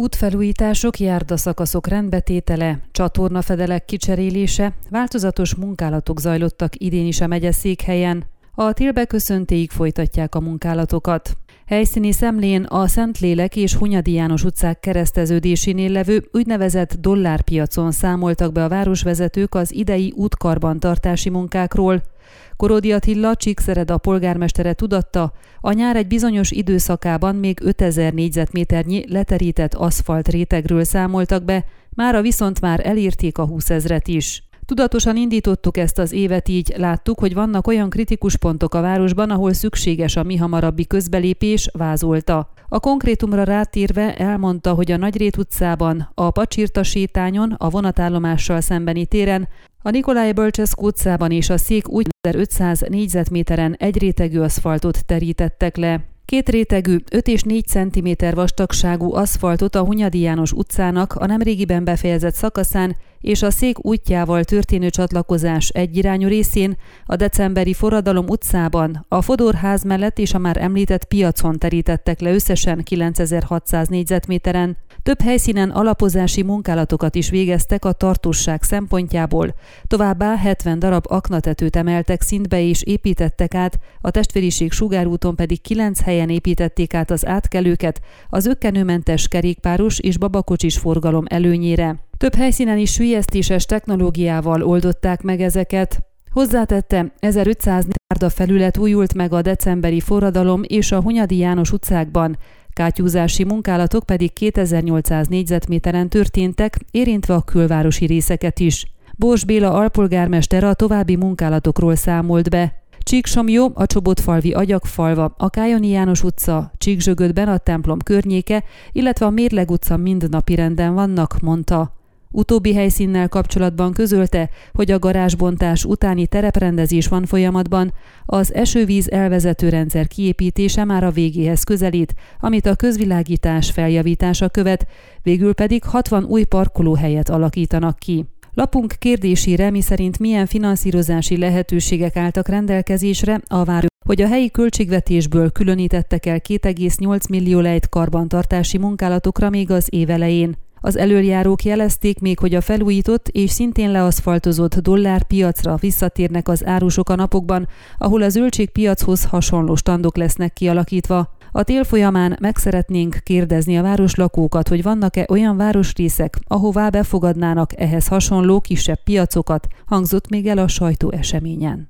Útfelújítások, járdaszakaszok rendbetétele, csatornafedelek kicserélése, változatos munkálatok zajlottak idén is a megyeszékhelyen. A Tilbe köszöntéig folytatják a munkálatokat. Helyszíni szemlén a Szentlélek és Hunyadi János utcák kereszteződésénél levő úgynevezett dollárpiacon számoltak be a városvezetők az idei útkarbantartási munkákról. Korodi Attila Csíkszereda polgármestere tudatta, a nyár egy bizonyos időszakában még 5000 négyzetméternyi leterített aszfalt rétegről számoltak be, mára viszont már elérték a 20 ezret is. Tudatosan indítottuk ezt az évet így, láttuk, hogy vannak olyan kritikus pontok a városban, ahol szükséges a mi hamarabbi közbelépés, vázolta. A konkrétumra rátérve elmondta, hogy a Nagyrét utcában, a Pacsirta sétányon, a vonatállomással szembeni téren, a Nikolaj Bölcseszk utcában és a Szék úgy 500 négyzetméteren egy rétegű aszfaltot terítettek le. Két rétegű, 5 és 4 cm vastagságú aszfaltot a Hunyadi János utcának a nemrégiben befejezett szakaszán és a szék útjával történő csatlakozás egyirányú részén, a decemberi Forradalom utcában, a Fodorház mellett és a már említett piacon terítettek le összesen 9600 négyzetméteren. Több helyszínen alapozási munkálatokat is végeztek a tartóság szempontjából, továbbá 70 darab aknatetőt emeltek szintbe és építettek át, a testvériség sugárúton pedig 9 helyen építették át az átkelőket, az ökkenőmentes kerékpáros és babakocsis forgalom előnyére. Több helyszínen is sülyeztéses technológiával oldották meg ezeket. Hozzátette, 1500 nárda felület újult meg a decemberi forradalom és a Hunyadi János utcákban, kátyúzási munkálatok pedig 2800 négyzetméteren történtek, érintve a külvárosi részeket is. Bors Béla alpolgármester a további munkálatokról számolt be. Csíksomjó, a Csobotfalvi agyakfalva, a Kájoni János utca, Csíkzsögödben a templom környéke, illetve a Mérleg utca mind napi renden vannak, mondta. Utóbbi helyszínnel kapcsolatban közölte, hogy a garázsbontás utáni tereprendezés van folyamatban, az esővíz elvezető rendszer kiépítése már a végéhez közelít, amit a közvilágítás feljavítása követ, végül pedig 60 új parkolóhelyet alakítanak ki. Lapunk kérdésére, miszerint milyen finanszírozási lehetőségek álltak rendelkezésre, a vár, hogy a helyi költségvetésből különítettek el 2,8 millió lejt karbantartási munkálatokra még az év elején. Az előjárók jelezték még, hogy a felújított és szintén leaszfaltozott dollár piacra visszatérnek az árusok a napokban, ahol a zöldségpiachoz hasonló standok lesznek kialakítva. A tél folyamán meg szeretnénk kérdezni a városlakókat, hogy vannak-e olyan városrészek, ahová befogadnának ehhez hasonló kisebb piacokat, hangzott még el a sajtó eseményen.